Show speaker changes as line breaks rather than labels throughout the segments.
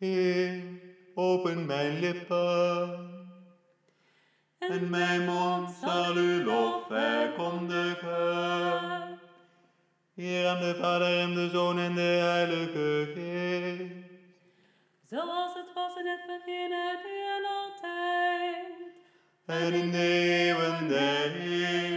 Heer, open mijn lippen. En mijn mond zal uw lof verkondigen. Hier aan de Vader en de Zoon en de Heilige Geest.
Zoals het was in het begin, het en altijd.
En in de eeuwen der eeuwen.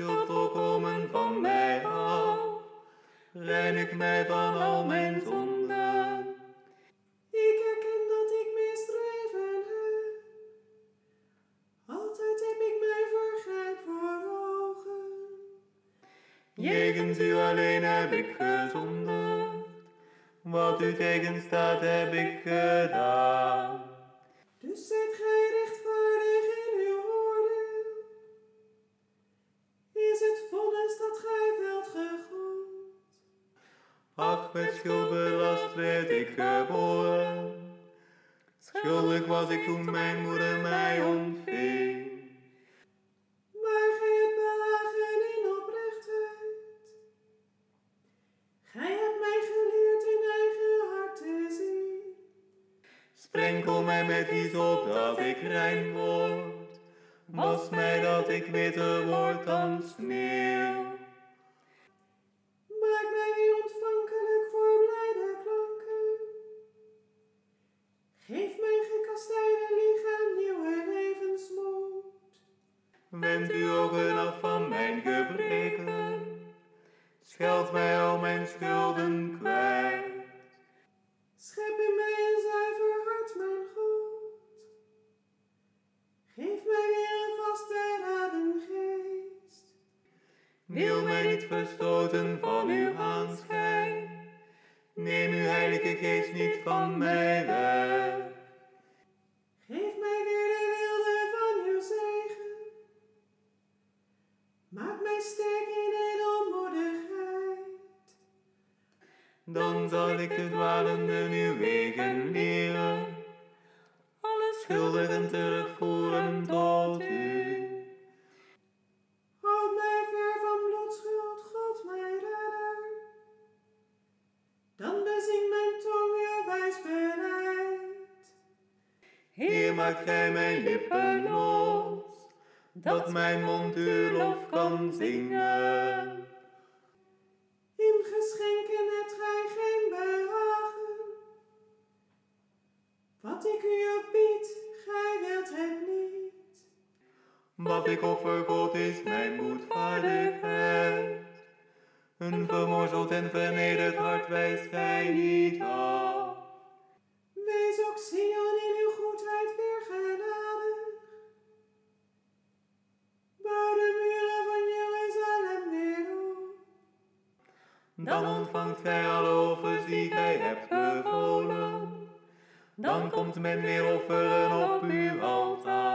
zult volkomen van mij af.
Reinig mij van al mijn zonden.
Ik herken dat ik misdreven heb. Altijd heb ik mij vergrijp voor ogen.
Jegens u alleen heb ik gezonden. Wat u tegenstaat heb ik gedaan. Ach, met schuld belast werd ik geboren. Schuldig was ik toen mijn moeder mij ontving. Scheld mij al mijn schulden kwijt.
Schep in mij een zuiver hart, mijn God. Geef mij weer een vastberaden geest.
Wil mij niet verstoten van uw aanschijn. Neem uw heilige geest niet van mij weg.
Maak
gij mijn lippen los, dat mijn mond uw lof kan zingen. Dan ontvangt gij alle offers die gij hebt bevolen. Dan komt men weer offeren op uw altaar.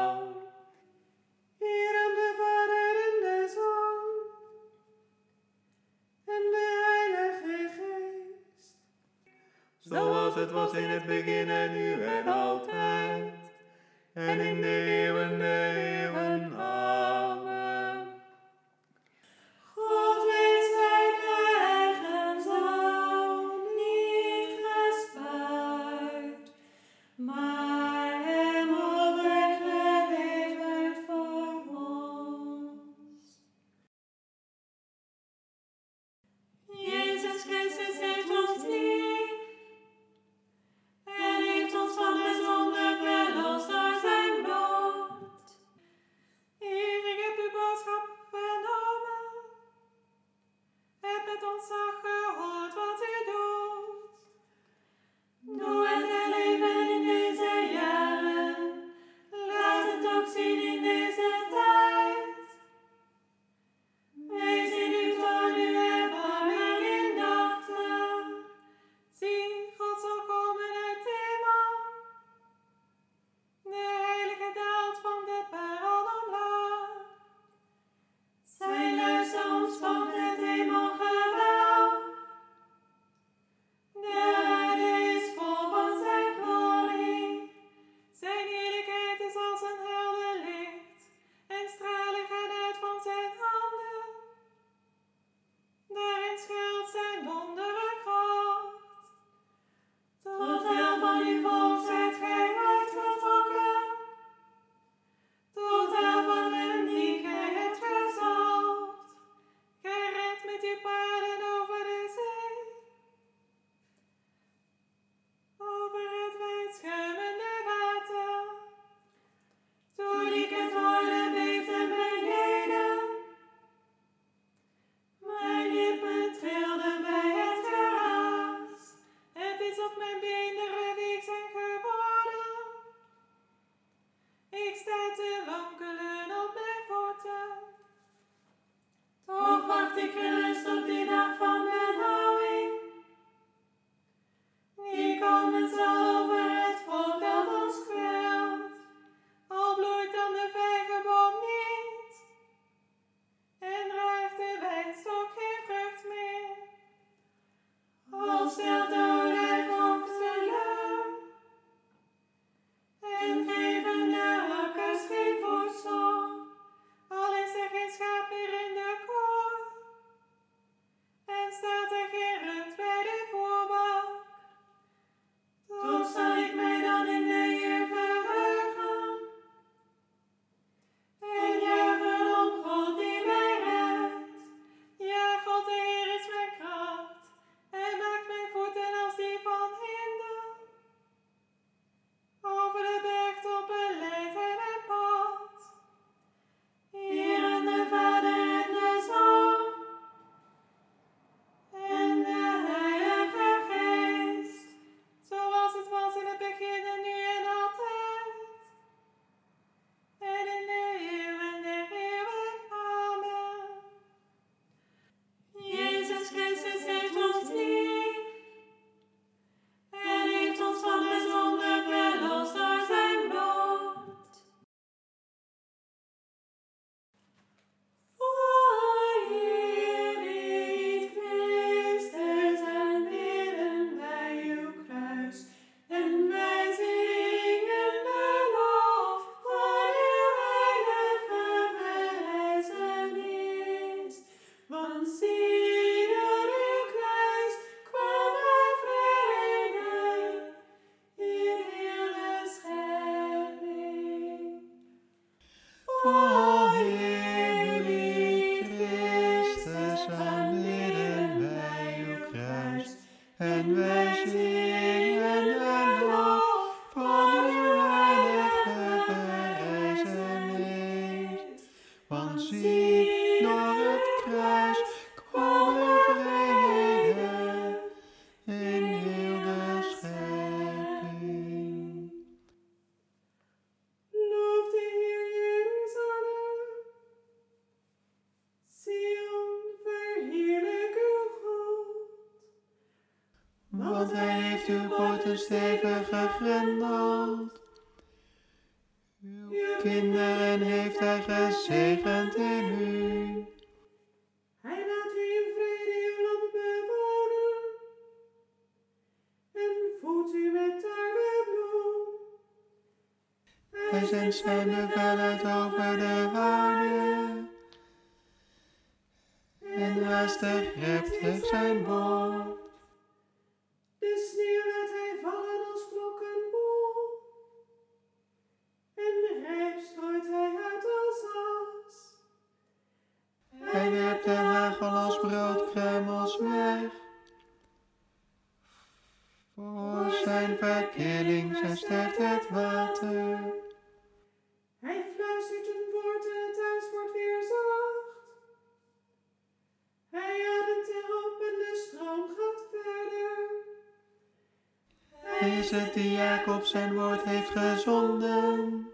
Heeft
uw poten stevig gegrendeld. Uw kinderen heeft hij gezegend in u.
Hij laat u in vrede uw land bewonen. En voedt u met tarwebloem.
Hij zendt zijn bevel uit over de aarde. En haastig rept hij zijn woord.
De
hagel als broodkruimels weg. Voor zijn verkilling zijn sterft het water.
Hij fluistert een woord en het huis wordt weer zacht. Hij ademt erop en de stroom gaat verder.
Hij is het die Jacob zijn woord heeft gezonden.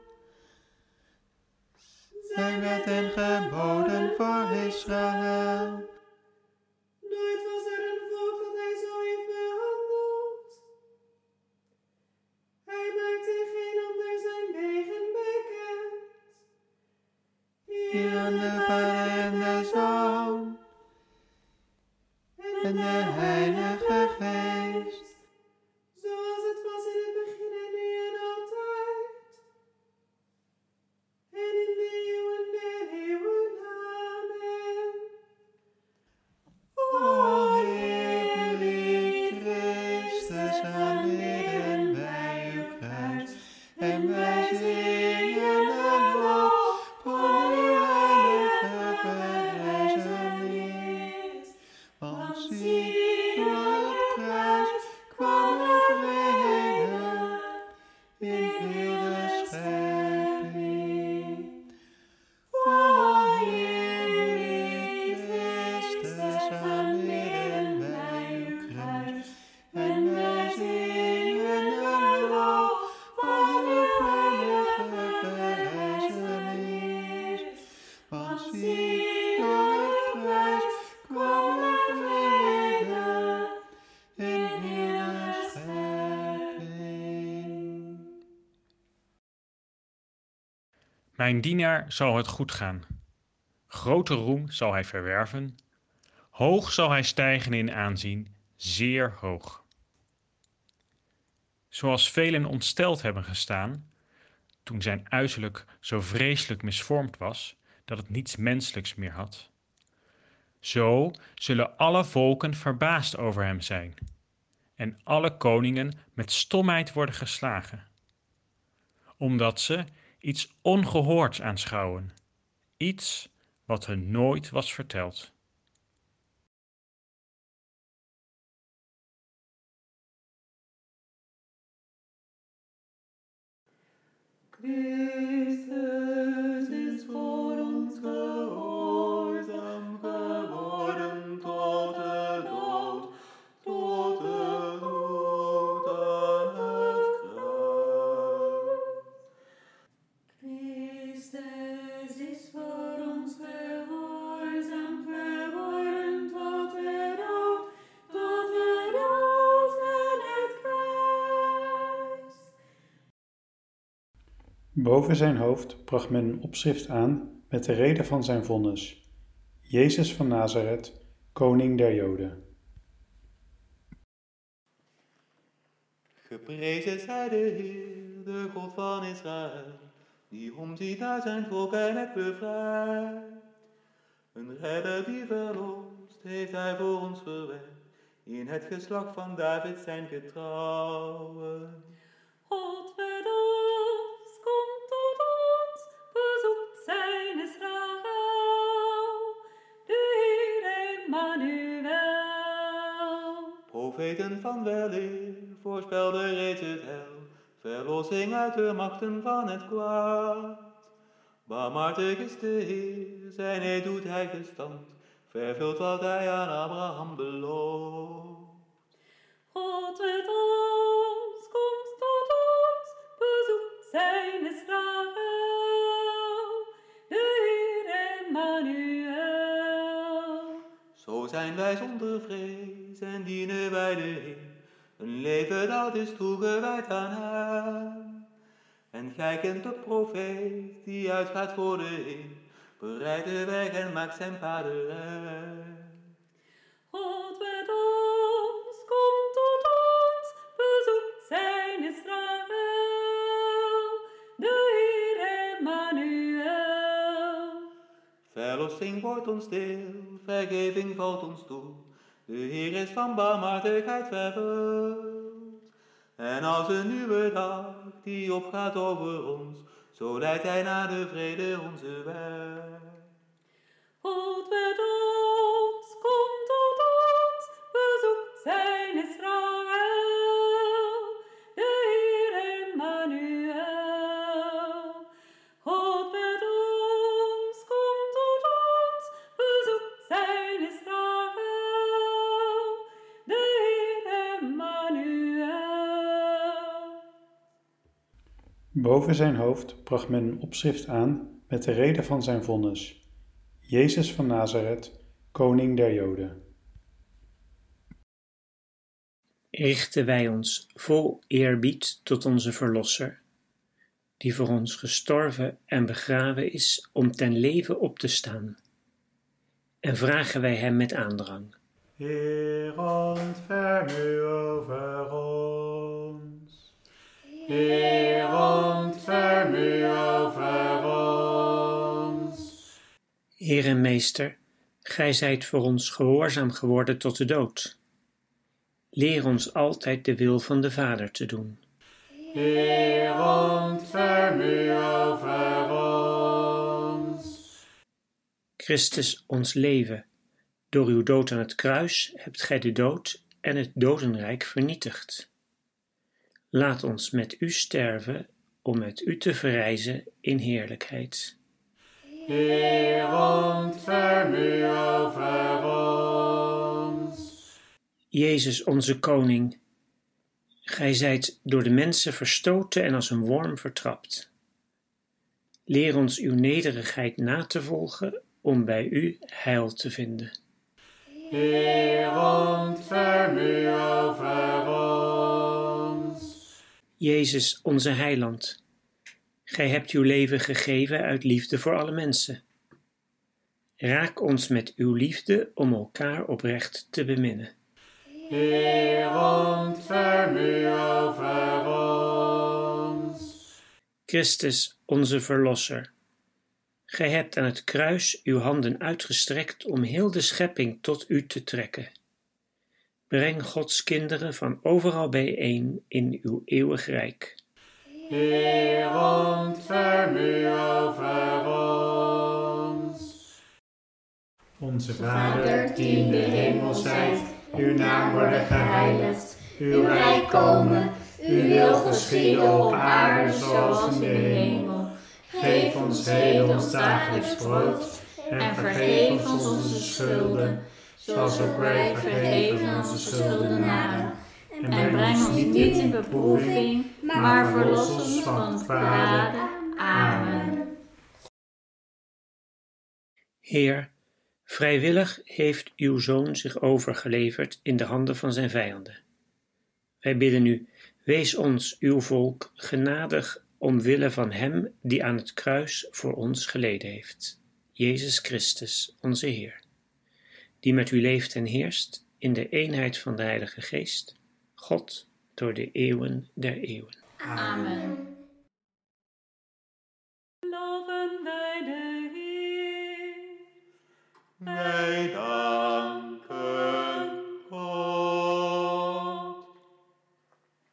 Zijn wet en geboden voor Israël.
Nooit was er een volk dat hij zo heeft behandeld. Hij maakt in geen ander zijn wegen bekend.
Hier aan de Vader en de Zoon en de Heilige
Mijn dienaar zal het goed gaan. Grote roem zal hij verwerven. Hoog zal hij stijgen in aanzien, zeer hoog. Zoals velen ontsteld hebben gestaan, toen zijn uiterlijk zo vreselijk misvormd was dat het niets menselijks meer had. Zo zullen alle volken verbaasd over hem zijn en alle koningen met stomheid worden geslagen, omdat ze iets ongehoords aanschouwen, iets wat hun nooit was verteld.
Boven zijn hoofd bracht men een opschrift aan met de reden van zijn vonnis. Jezus van Nazareth, koning der Joden.
Geprezen zij de Heer, de God van Israël, die omziet naar zijn volk en het bevrijdt. Een redder die verlost, heeft hij voor ons verwekt, in het geslacht van David zijn getrouwen.
God
Profeten van weleer voorspelden reeds het hel, verlossing uit de machten van het kwaad. Barmhartig is de Heer, zijn eed doet hij gestand, vervult wat hij aan Abraham belooft.
God met ons, komt tot ons, bezoekt zijn Israël.
Zijn wij zonder vrees en dienen wij de Heer, een leven dat is toegewijd aan Hem. En gij kent de profeet die uitgaat voor de Heer, bereidt de weg en maakt zijn paden recht. Verlossing wordt ons deel, vergeving valt ons toe. De Heer is van barmhartigheid vervuld. En als een nieuwe dag die opgaat over ons, zo leidt Hij naar de vrede onze weg.
God
Boven zijn hoofd bracht men een opschrift aan met de reden van zijn vonnis. Jezus van Nazareth, koning der Joden.
richten wij ons vol eerbied tot onze Verlosser, die voor ons gestorven en begraven is om ten leven op te staan. En vragen wij Hem met aandrang.
Heer, ontferm u over ons. Heer, ontferm u over ons.
Heer en Meester, Gij zijt voor ons gehoorzaam geworden tot de dood. Leer ons altijd de wil van de Vader te doen.
Heer, ontferm u over ons.
Christus, ons leven, door uw dood aan het kruis hebt gij de dood en het dodenrijk vernietigd. Laat ons met u sterven om met u te verrijzen in heerlijkheid.
Heer, ontferm u over ons.
Jezus, onze koning, gij zijt door de mensen verstoten en als een worm vertrapt. Leer ons uw nederigheid na te volgen om bij u heil te vinden.
Heer, ontferm u over ons.
Jezus, onze heiland, gij hebt uw leven gegeven uit liefde voor alle mensen. Raak ons met uw liefde om elkaar oprecht te beminnen.
Heer, ontferm u over ons.
Christus, onze Verlosser, gij hebt aan het kruis uw handen uitgestrekt om heel de schepping tot u te trekken. Breng Gods kinderen van overal bijeen in uw eeuwig rijk.
Heer, ontferm u over ons. Onze Vader, die in de hemel zijt, uw naam worden geheiligd, uw rijk komen, uw wil geschieden op aarde zoals in de hemel. Geef ons heden ons dagelijks brood en vergeef ons onze schulden, zoals ook wij vergeven onze schuldenaren. En breng ons niet in beproeving, maar verlos ons van het kwade. Amen.
Heer, vrijwillig heeft uw Zoon zich overgeleverd in de handen van zijn vijanden. Wij bidden u, wees ons, uw volk, genadig omwille van Hem die aan het kruis voor ons geleden heeft, Jezus Christus, onze Heer, die met u leeft en heerst in de eenheid van de Heilige Geest, God door de eeuwen der eeuwen.
Amen.
Loven wij de Heer.
Wij danken